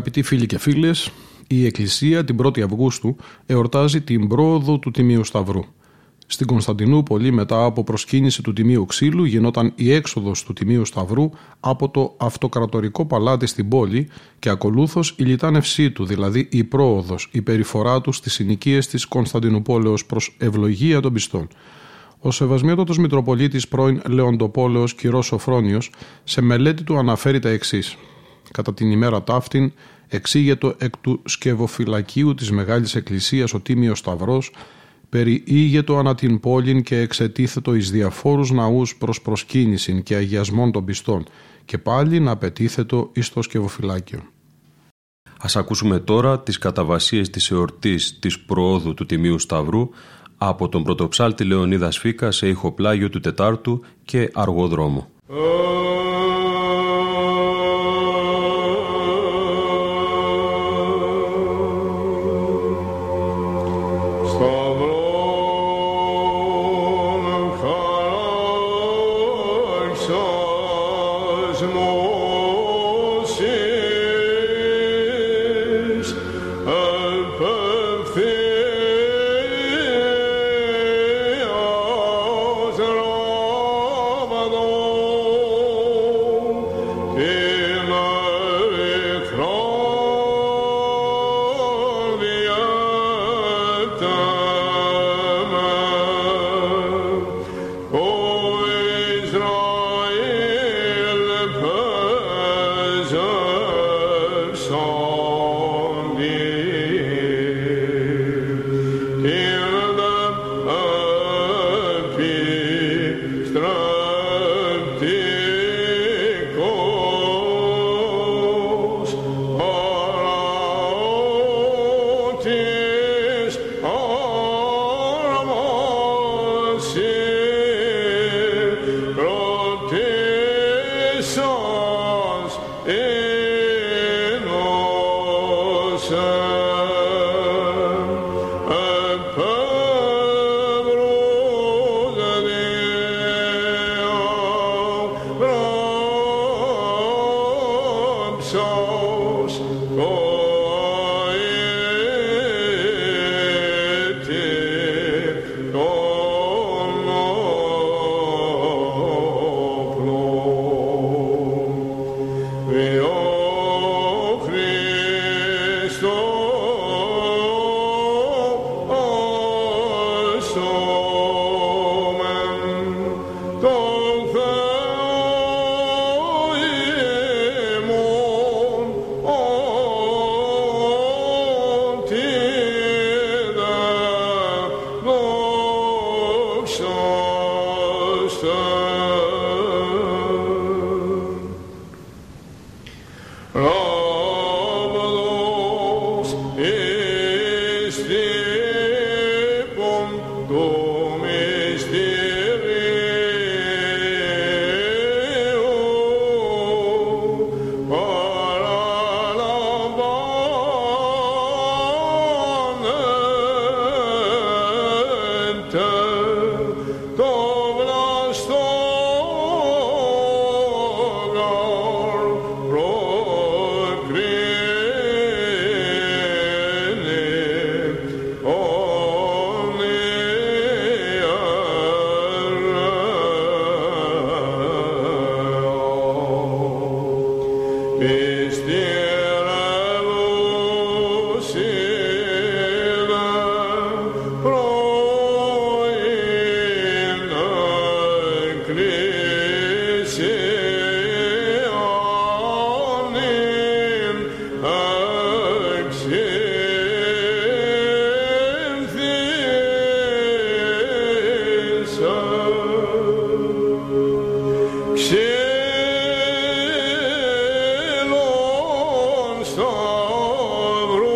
Αγαπητοί φίλοι και φίλες, η Εκκλησία την 1η Αυγούστου εορτάζει την πρόοδο του Τιμίου Σταυρού. Στην Κωνσταντινούπολη, μετά από προσκύνηση του Τιμίου Ξύλου, γινόταν η έξοδος του Τιμίου Σταυρού από το αυτοκρατορικό παλάτι στην πόλη και ακολούθως η λιτάνευσή του, δηλαδή η πρόοδος, η περιφορά του στις συνοικίες της Κωνσταντινούπολεως προς ευλογία των πιστών. Ο Σεβασμιότατος Μητροπολίτης πρώην Λεοντοπόλεως κ. Σοφρόνιος σε μελέτη του αναφέρει τα εξής. Κατά την ημέρα ταύτην εξήγετο εκ του σκευοφυλακίου της Μεγάλης Εκκλησίας ο Τίμιος Σταυρός περιήγετο ανά την πόλην και εξετίθετο εις διαφόρους ναούς προς προσκύνησιν και αγιασμών των πιστών και πάλι να απαιτήθετο εις το σκευοφυλάκιο. Ας ακούσουμε τώρα τις καταβασίες της εορτής της προόδου του Τιμίου Σταυρού από τον πρωτοψάλτη Λεωνίδα Σφίκα σε ηχοπλάγιο του Τετάρτου και Αργοδρόμο. Stavro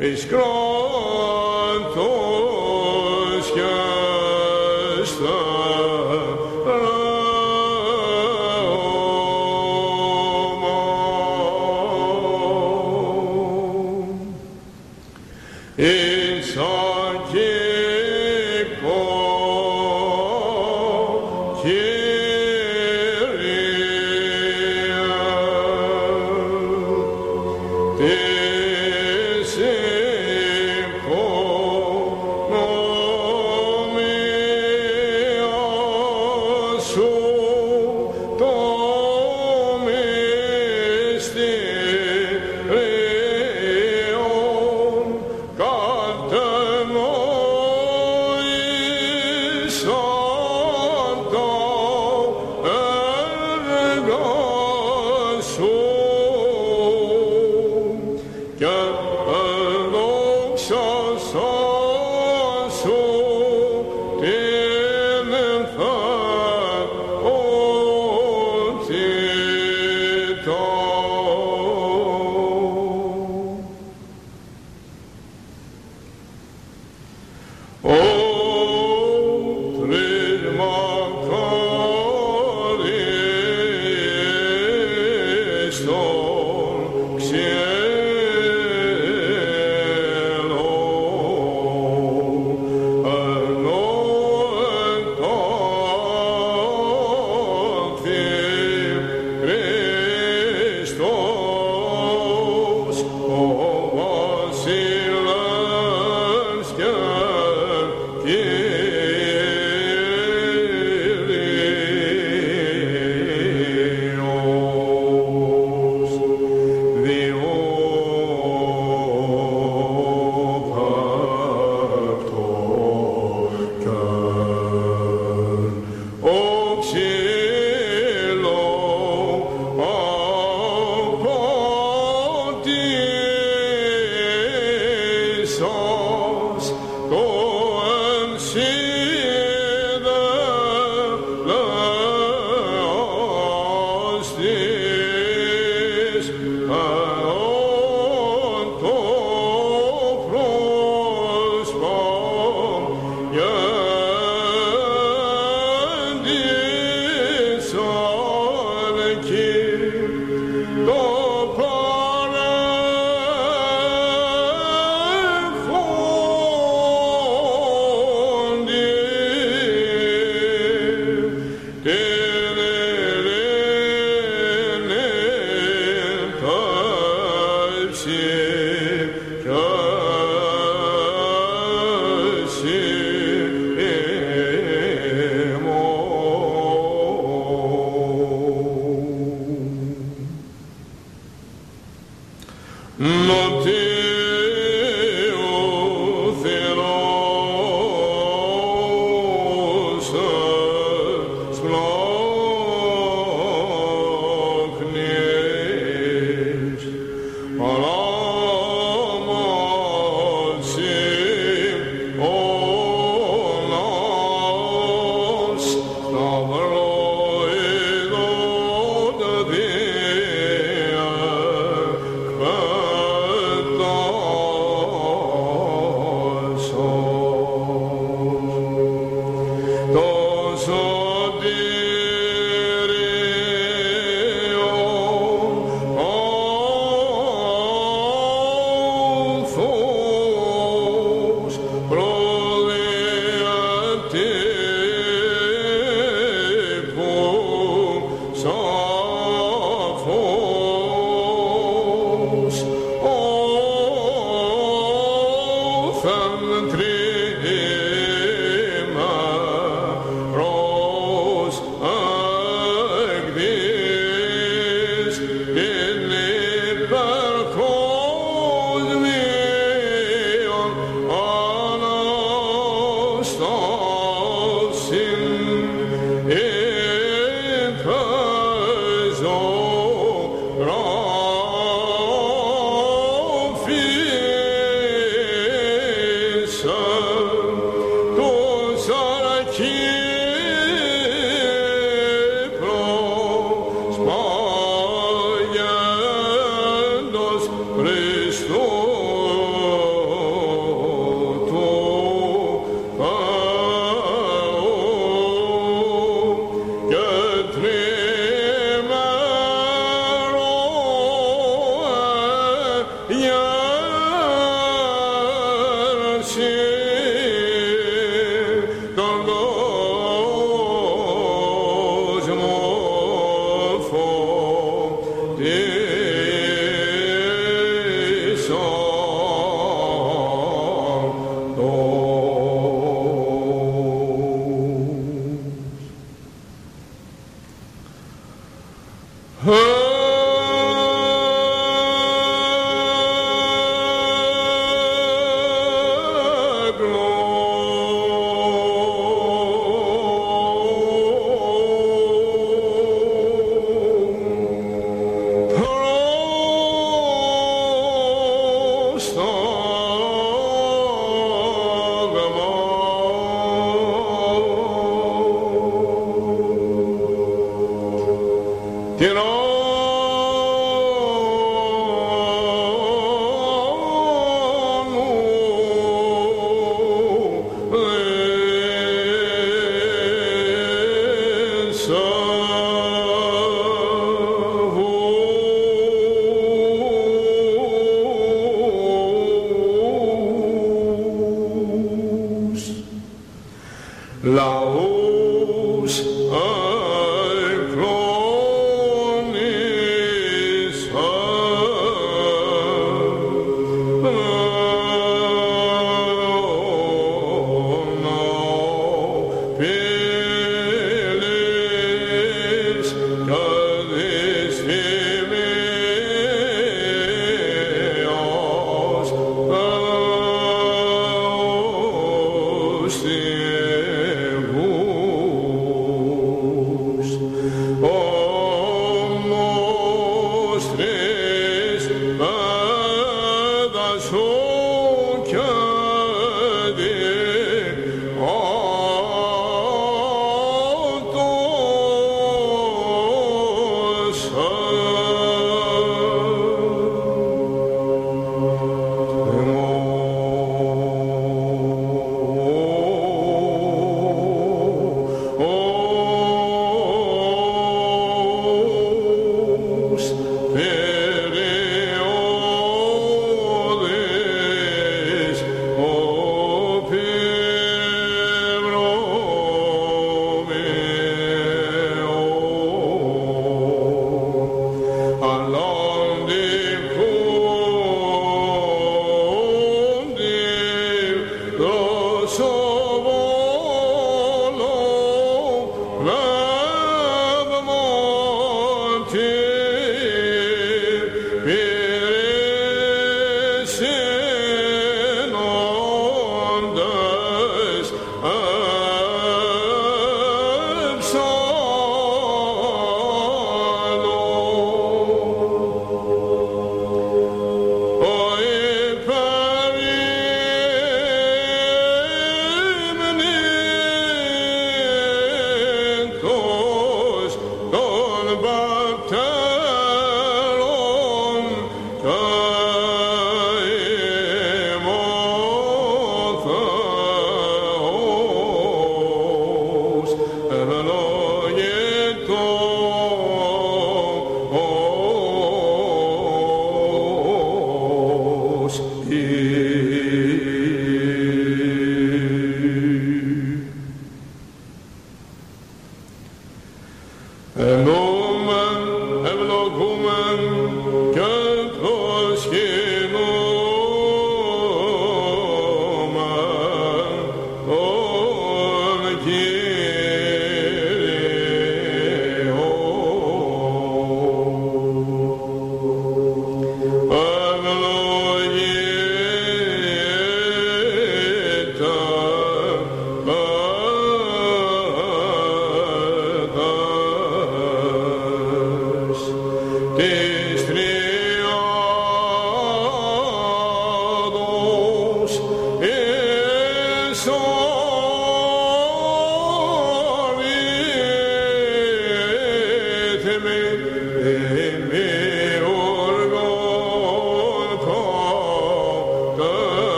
is crowned.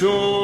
chose.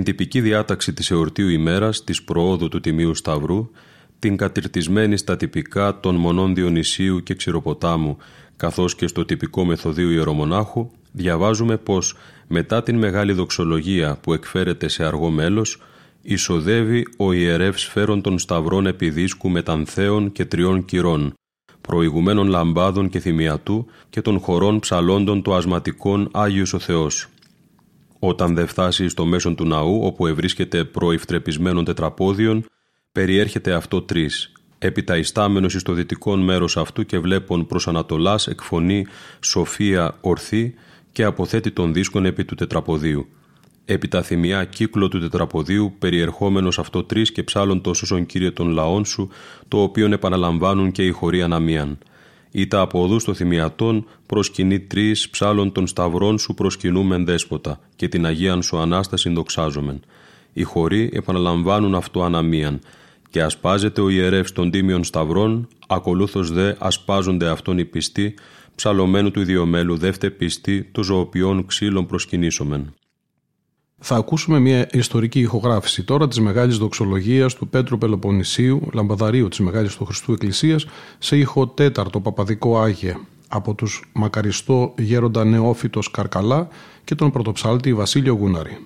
Στην τυπική διάταξη της εορτίου ημέρας της προόδου του Τιμίου Σταυρού, την κατηρτισμένη στα τυπικά των μονών Διονυσίου και Ξηροποτάμου, καθώς και στο τυπικό μεθοδίου Ιερομονάχου, διαβάζουμε πως μετά την μεγάλη δοξολογία που εκφέρεται σε αργό μέλος, εισοδεύει ο ιερεύς φέρον των σταυρών επιδίσκου μετανθέων και τριών κυρών, προηγουμένων λαμπάδων και θυμιατού και των χωρών ψαλόντων του ασματικών Άγιος ο Θεός. Όταν δεν φτάσει στο μέσον του ναού, όπου ευρίσκεται προϊφτρεπισμένων τετραπόδιων, περιέρχεται αυτό τρεις. Έπειτα ιστάμενο ει το δυτικό μέρος αυτού και βλέπουν προς Ανατολάς εκφωνεί Σοφία ορθή και αποθέτει τον δίσκον επί του τετραποδίου. Έπειτα θυμιά κύκλο του τετραποδίου, περιερχόμενος αυτό τρεις και ψάλλον τόσο κύριε των λαών σου, το οποίον επαναλαμβάνουν και οι χωρί αναμίαν ή τα από οδού των θυμιατών προσκυνεί τρεις ψάλων των σταυρών σου προσκυνούμεν δέσποτα και την Αγίαν σου Ανάσταση δοξάζομεν. Οι χωροί επαναλαμβάνουν αυτό αναμίαν και ασπάζεται ο ιερεύς των τίμιων σταυρών, ακολούθως δε ασπάζονται αυτόν οι πιστοί, ψαλωμένου του ιδιομέλου δεύτε πιστοί, το ζωοποιών ξύλων προσκυνήσομεν. Θα ακούσουμε μια ιστορική ηχογράφηση τώρα της Μεγάλης Δοξολογίας του Πέτρου Πελοποννησίου, λαμπαδαρίου της Μεγάλης του Χριστού Εκκλησίας, σε ήχο τέταρτο παπαδικό Άγιε, από τους μακαριστό γέροντα Νεόφυτος Καρκαλά και τον πρωτοψάλτη Βασίλειο Γούναρη.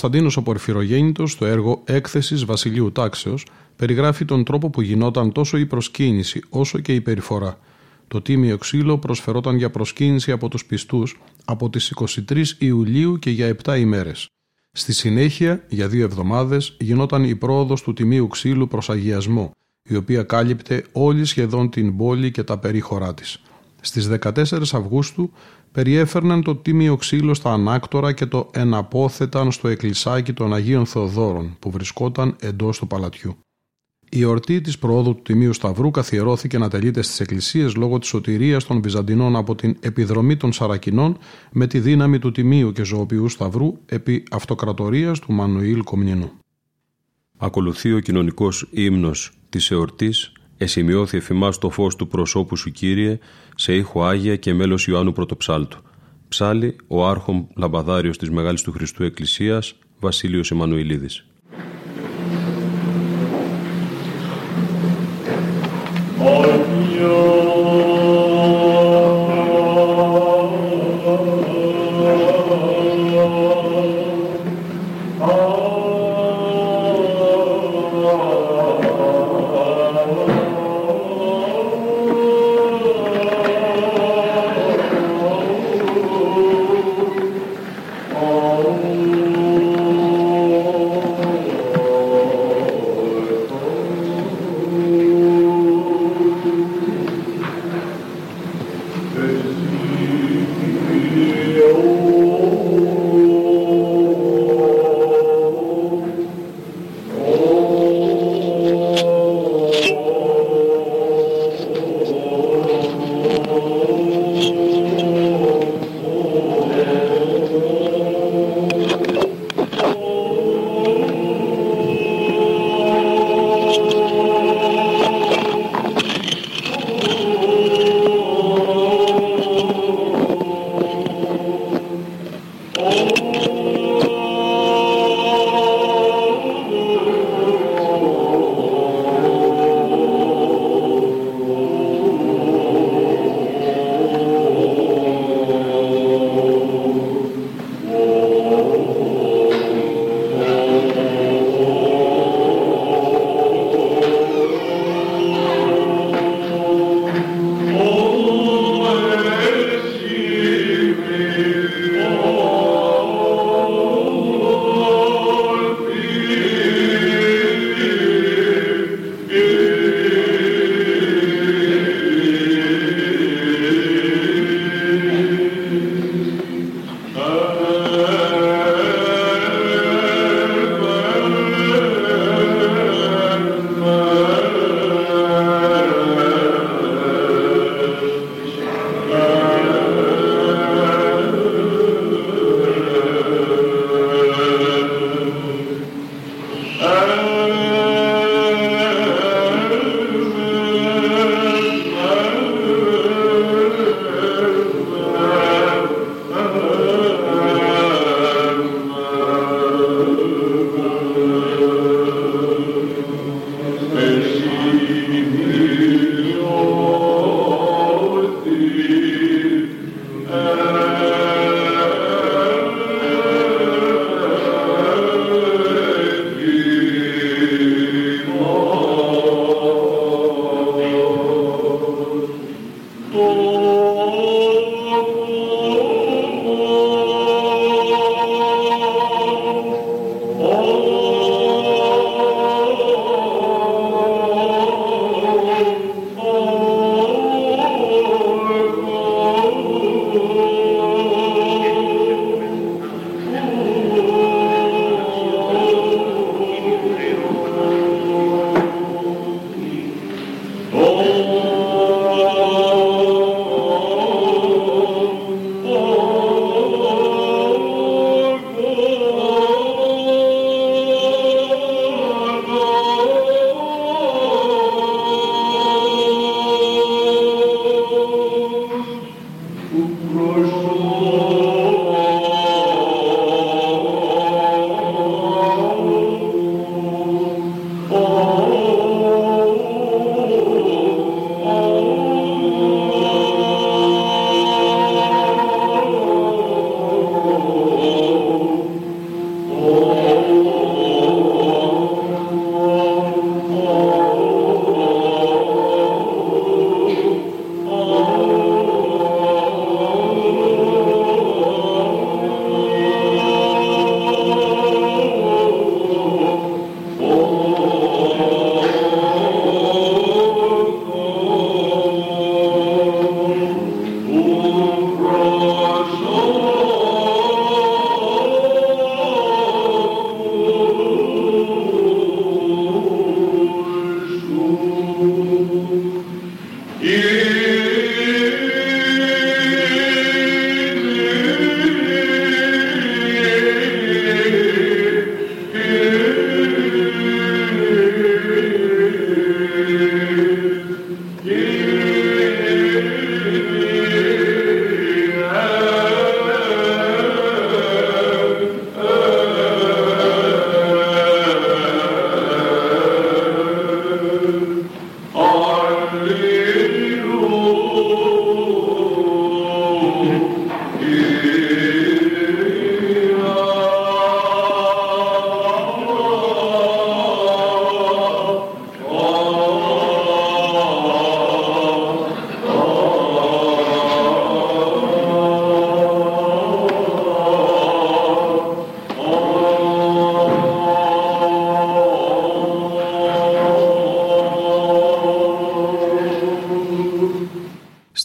Κωνσταντίνος ο Πορφυρογέννητος στο έργο «Έκθεσης Βασιλείου Τάξεως» περιγράφει τον τρόπο που γινόταν τόσο η προσκύνηση όσο και η περιφορά. Το τίμιο ξύλο προσφερόταν για προσκύνηση από τους πιστούς από τις 23 Ιουλίου και για 7 ημέρες. Στη συνέχεια, για δύο εβδομάδες, γινόταν η πρόοδος του τιμίου ξύλου προς αγιασμό, η οποία κάλυπτε όλη σχεδόν την πόλη και τα περίχωρά της. Στις 14 Αυγούστου περιέφερναν το τίμιο ξύλο στα ανάκτορα και το εναπόθεταν στο εκκλησάκι των Αγίων Θεοδόρων που βρισκόταν εντός του παλατιού. Η ορτή της προόδου του Τιμίου Σταυρού καθιερώθηκε να τελείται στις εκκλησίες λόγω της σωτηρίας των Βυζαντινών από την επιδρομή των Σαρακινών με τη δύναμη του Τιμίου και Ζωοποιού Σταυρού επί αυτοκρατορίας του Μανουήλ Κομνηνού. Ακολουθεί ο κοινωνικός ύμνος της εορτής «Εσημειώθη εφημάς το φως του προσώπου σου Κύριε» σε ήχο Άγια και μέλος Ιωάννου Πρωτοψάλτου. Ψάλει ο άρχον λαμπαδάριος της Μεγάλης του Χριστού Εκκλησίας Βασίλειος Εμμανουηλίδης.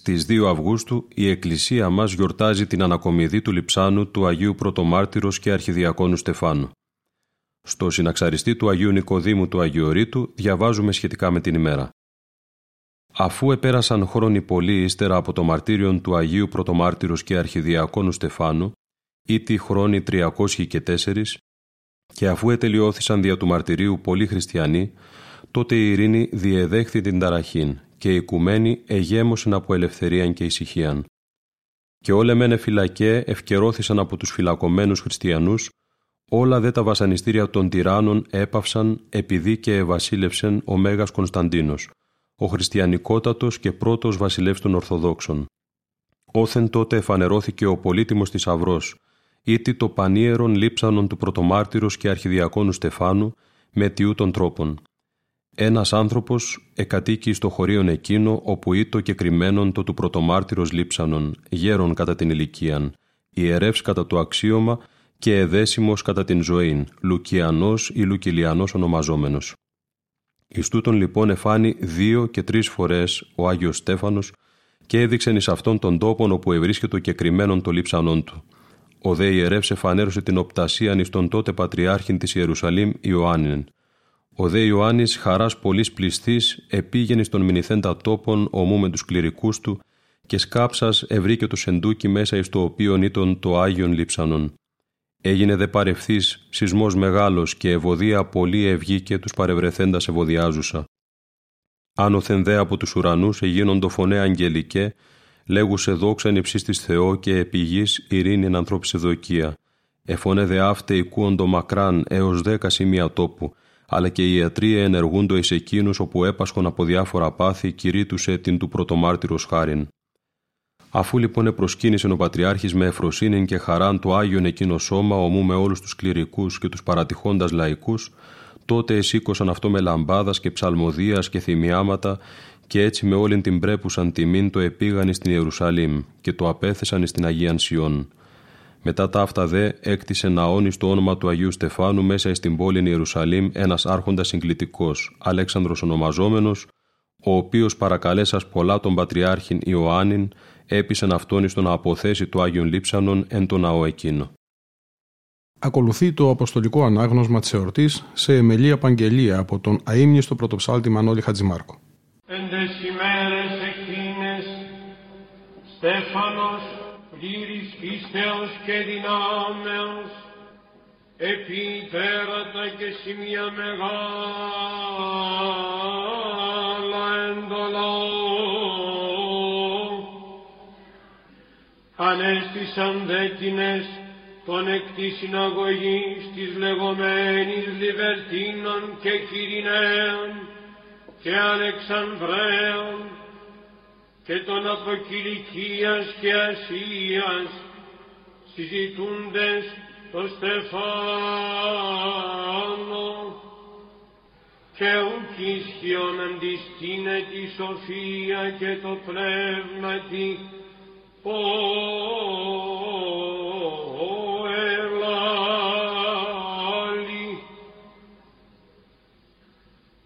2 Αυγούστου η Εκκλησία μας γιορτάζει την ανακομιδή του λιψάνου του Αγίου Πρωτομάρτυρος και Αρχιδιακόνου Στεφάνου. Στο συναξαριστή του Αγίου Νικοδήμου του Αγιορείτου διαβάζουμε σχετικά με την ημέρα. Αφού επέρασαν χρόνοι πολλοί ύστερα από το μαρτύριον του Αγίου Πρωτομάρτυρος και Αρχιδιακόνου Στεφάνου, ή τη χρόνοι 304, και αφού ετελειώθησαν δια του μαρτυρίου πολλοί χριστιανοί, τότε η ειρήνη διεδέχθη την ταραχήν και οι οικουμένοι εγέμωσαν από ελευθερίαν και ησυχίαν. Και όλε μένε φυλακέ ευκαιρώθησαν από τους φυλακωμένους χριστιανούς, όλα δε τα βασανιστήρια των τυράννων έπαυσαν επειδή και ευασίλευσεν ο Μέγας Κωνσταντίνος, ο χριστιανικότατος και πρώτος βασιλεύς των Ορθοδόξων. Όθεν τότε εφανερώθηκε ο πολύτιμος θησαυρός, ήτι το πανίερον λείψανον του πρωτομάρτυρος και αρχιδιακόνου Στεφάνου με τιού τρόπων. Ένας άνθρωπος εκατοίκει στο χωρίον εκείνο όπου ήτο και κρυμμένον το του πρωτομάρτυρος λείψανον, γέρον κατά την ηλικίαν, ιερεύς κατά το αξίωμα και εδέσιμος κατά την ζωήν, Λουκιανός ή Λουκιλιανός ονομαζόμενος. Εις τούτον λοιπόν εφάνει δύο και τρεις φορές ο Άγιος Στέφανος και έδειξεν εις αυτόν τον τόπον όπου ευρίσκεται και κρυμμένον το λείψανόν του. Ο δε ιερεύς εφανέρωσε την οπτασίαν εις τον τότε πατριάρχην της Ιερουσαλήμ Ιωάννην. Ο δε Ιωάννης χαράς πολλής πληστής επήγαινε στον μηνυθέντα τόπον ομού με τους κληρικούς του και σκάψας ευρήκε το σεντούκι μέσα εις το οποίον ήταν το Άγιον Λείψανον. Έγινε δε παρευθύς σεισμός μεγάλος και ευωδία πολύ ευγήκε τους παρευρεθέντας ευωδιάζουσα. Άνωθεν δε από τους ουρανούς εγίνοντο φωνέ αγγελικέ, λέγουσε δόξαν υψής της Θεό και επιγής ειρήνη εν ανθρώπιση δοκία. Εφωνέ δε αύτε οικούοντο μακράν έως δέκα σημεία τόπου, αλλά και οι ιατροί ενεργούντο εις εκείνους όπου έπασχον από διάφορα πάθη κηρύττουσε την του πρωτομάρτυρος χάριν. Αφού λοιπόν προσκύνησε ο Πατριάρχης με εφροσύνη και χαράν το Άγιον εκείνο σώμα, ομού με όλους τους κληρικούς και τους παρατηχώντας λαϊκούς, τότε εσήκωσαν αυτό με λαμπάδας και ψαλμοδίας και θυμιάματα, και έτσι με όλην την πρέπουσαν τιμήν το επήγαν στην Ιερουσαλήμ και το απέθεσαν στην Αγίαν Σιών. Μετά τα αυτά δε έκτισε ναόνι στο όνομα του Αγίου Στεφάνου μέσα στην πόλη Ιερουσαλήμ ένας άρχοντας συγκλητικός, Αλέξανδρος ονομαζόμενος, ο οποίος παρακαλέσας πολλά τον Πατριάρχην Ιωάννην, έπεισαν αυτόν στο να αποθέσει το Άγιον Λείψανον εν το ναό εκείνο. Ακολουθεί το αποστολικό ανάγνωσμα της εορτής σε εμελή απαγγελία από τον αείμνηστο πρωτοψάλτη Μανώλη Χατζημάρκο. Εν τες ημέρες εκείνες, Στέφανος πλήρης πίστεως και δυνάμεως, επί τέρατα και σημεία μεγάλα εντολό, ανέστησαν δέκινες των εκ της συναγωγής της λεγόμενης Λιβερτίνων και Κυριναίων και Αλεξανδρέων και των από και Ασίας συζητούντες το Στεφάνο και ουκ ίσχυον αντιστήνε τη σοφία και το πνεύμα τη. Ο ελάλη.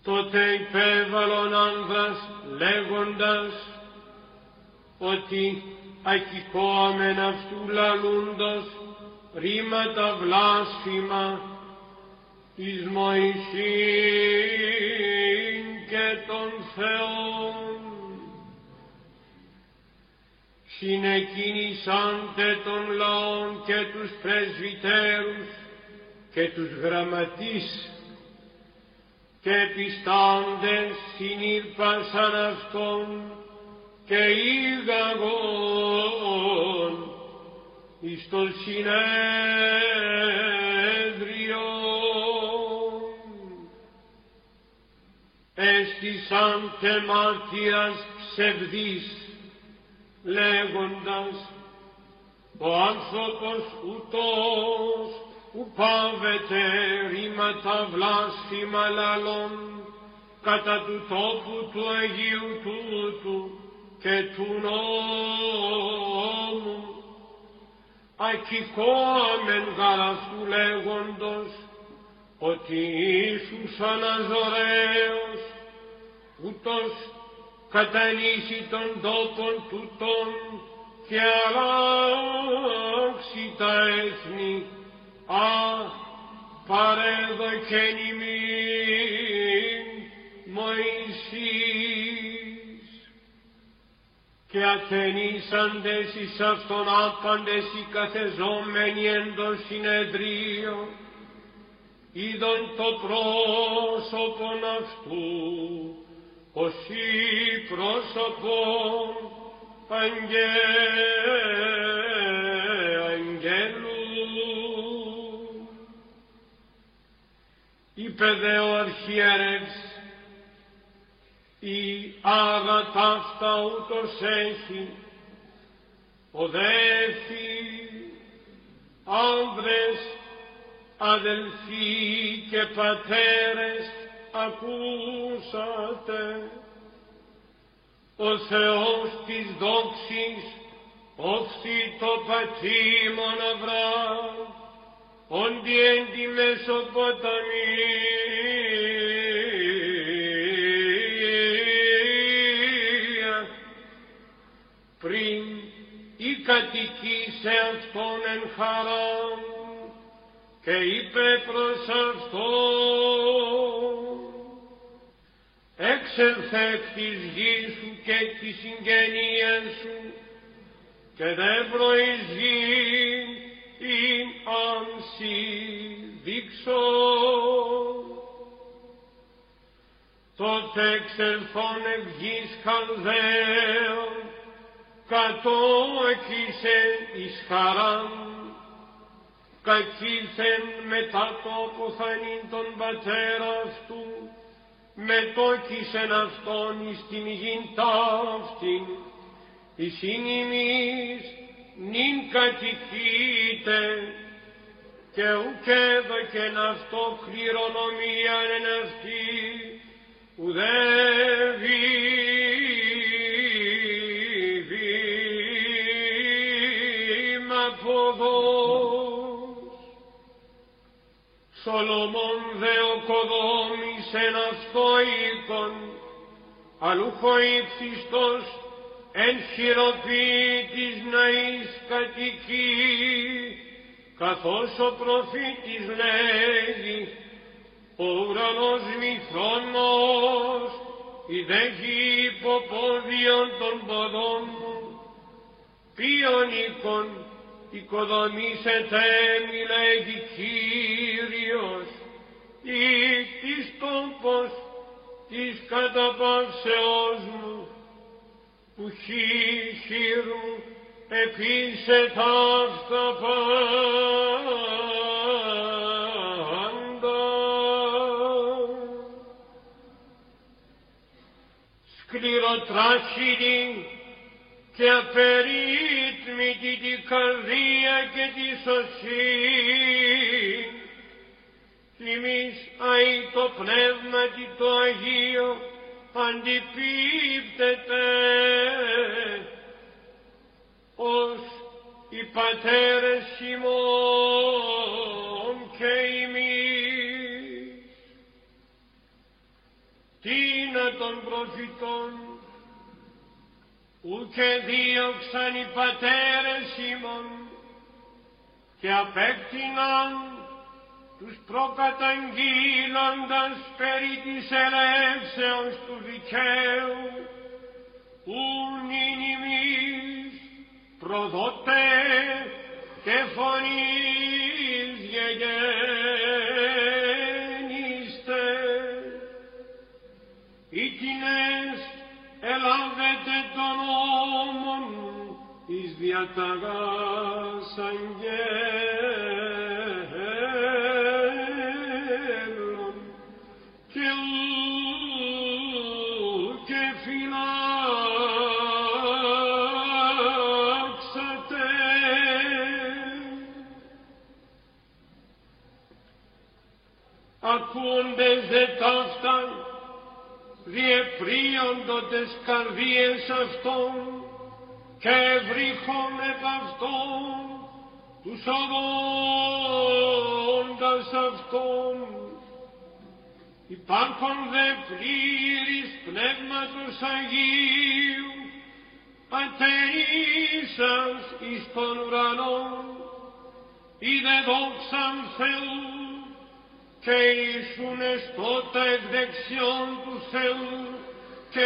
Τότε υπέβαλον άνδρας λέγοντας ότι ακηκόμεν αυτού λαλούντος ρήματα βλάσφημα εις Μωυσήν και των Θεών συνεκίνησάντε των λαών και τους πρεσβυτέρους και τους γραμματείς και πιστάντες συνήρπασαν αυτόν και ήγαγον εις το συνέδριο. Έστησαν και μάρτυρας ψευδής λέγοντας ο άνθρωπος ούτως που πάβεται ρήματα βλάσφημα λαλών κατά του τόπου του Αγίου τούτου και του νόμου ακηκόμεν γαραστού λέγοντος ότι Ιησούς Αναζωραίος ούτως καταλύσει των τόπων τούτων και αλλάξει τα έθνη. Αχ, παρέδοκεν ημίν Μωυσής και αθενήσαντες εις αυτον άπαντες οι καθεζόμενοι εν το συνεδρίο είδον το πρόσωπον αυτού ως ή πρόσωπον αγγέ, αγγέλου. Είπε δε ο αρχιέρευς, η άγατα αυτά ούτως έχει, οδέφη, άνδρες, αδελφοί και πατέρες, ακούσατε. Ο Θεός της δόξης όφθη το πατήμον Αβραάμ όντι εν τη Μεσοποταμία ή κατοικήσε αυτόν εν χαράν και είπε προς αυτόν έξελθε εκ της γης σου και της συγγενεία σου και δεν προεισγεί ειν άνση δείξω. Τότε εξελθόν εκ γης Χαλδαίων κατώ εκείσε εις χαράν κακήθεν μετά το αποθανήν τον πατέρας αυτού μετόκισεν αυτόν εις την γην ταύτην, εις ημείς νυν κατοικείτε, και ουκ έδωκεν αυτό κληρονομία εν αυτή, ουδέ Σολομών δε οκοδόμησεν αυτό οίκον, αλούχο ύψιστος εν χειροποίητης ναής κατοικεί, καθώς ο προφήτης λέγει, ο ουρανός μη θρόνος, η δέχη υποπόδιον των ποδών μου, ποιον οίκον οικοδομήσετε μη λέγει Κύριος, ή της τόπος της καταπαύσεώς μου, που χείρου επίσε ταύτα πάντα. Σκληροτράχυλη και απερίτμητη την καρδία και τη σωσή. Εμείς αι το πνεύμα το Αγίο αντιπίπτεται ως οι πατέρες ημών και εμείς. Τι να των προφητών ουκε δίωξαν οι πατέρες ημών και απέκτηναν τους προκαταγγείλοντας περί της ελεύσεως του δικαίου, ούν ημείς προδότε και φωνής εις διαταγάς αγγέλων και ου και φυλάξατε ακούντες δε ταύτα διεπρίοντοτες καρδίες αυτών και βρίχον επ' αυτών τους οδόντας αυτών Υπάρχον δε πλήρης Πνεύματος Αγίου, πατερίσας εις τον ουρανό, είδε δόξαν Θεού, και ήσουν εστώτα εκ δεξιών του Θεού, και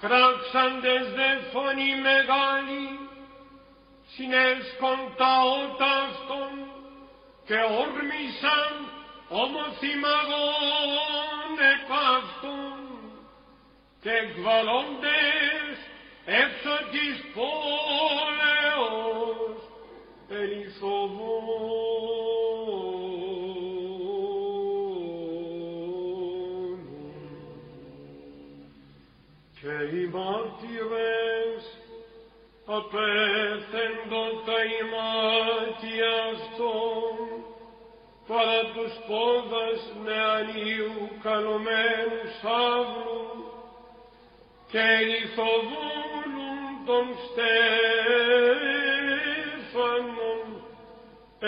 craxan desde foni megali, sinelskon taotaskon, che ormisan homozimagon epaston, che gvalondes exotis poleos elisovon. Οι μάρτυρες απέθεντο τα ημάτια αυτών παρά τους πόδας νεανίου καλωμένου σαύρου και λιθοβούλουν των στέφανων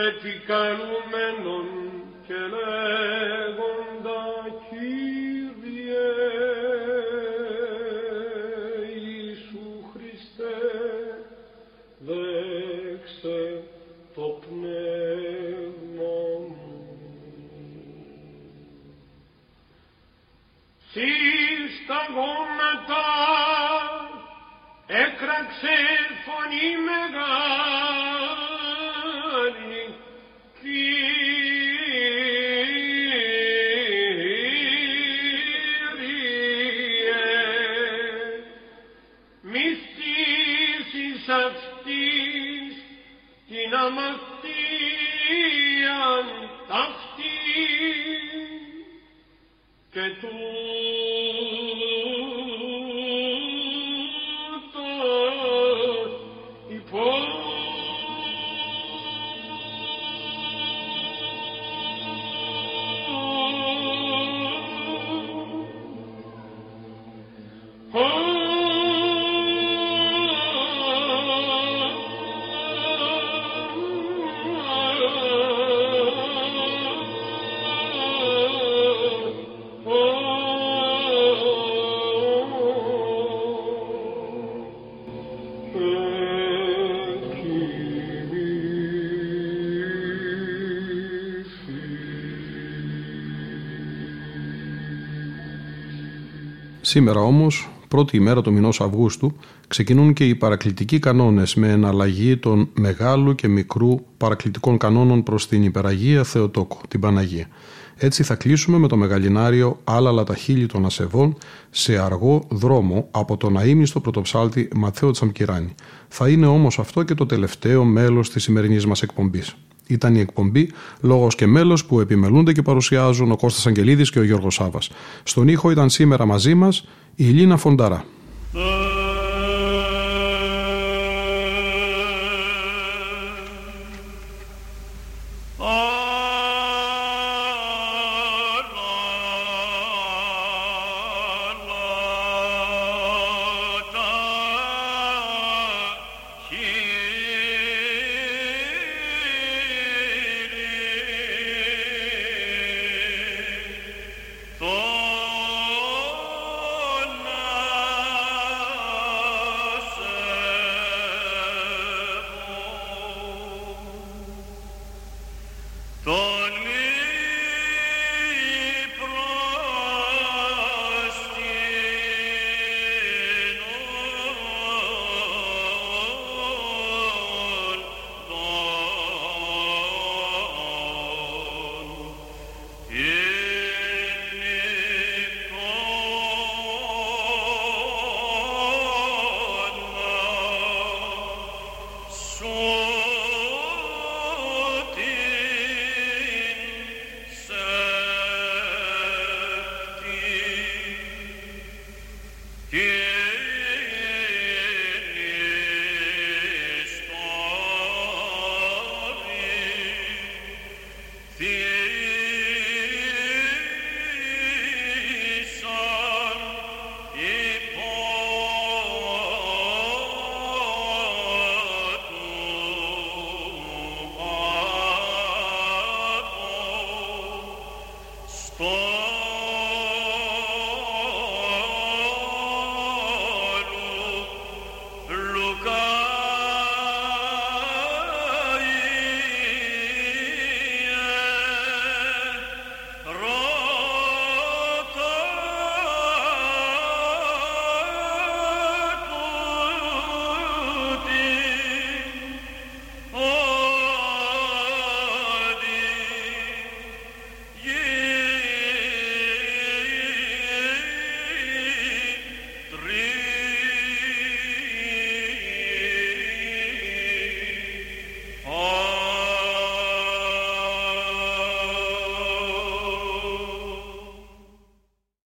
επικαλούμενων και λέγοντα Σεις τα γόνατα έκραξε φωνή μεγάλη. Κύριε μυστήσεις αυτής την αμαρτίαν ταύτη και τούτο Σήμερα όμως, πρώτη ημέρα του μηνός Αυγούστου, ξεκινούν και οι παρακλητικοί κανόνες με εναλλαγή των μεγάλου και μικρού παρακλητικών κανόνων προς την υπεραγία Θεοτόκο, την Παναγία. Έτσι θα κλείσουμε με το μεγαλινάριο «Άλλαλα τα χείλη των ασεβών» σε αργό δρόμο από τον αείμνηστο πρωτοψάλτη Ματθαίο Τσαμκυράνη. Θα είναι όμως αυτό και το τελευταίο μέλος της σημερινής μας εκπομπής. Ήταν η εκπομπή Λόγος και Μέλος που επιμελούνται και παρουσιάζουν ο Κώστας Αγγελίδης και ο Γιώργος Σάβας. Στον ήχο ήταν σήμερα μαζί μας η Λίνα Φονταρά.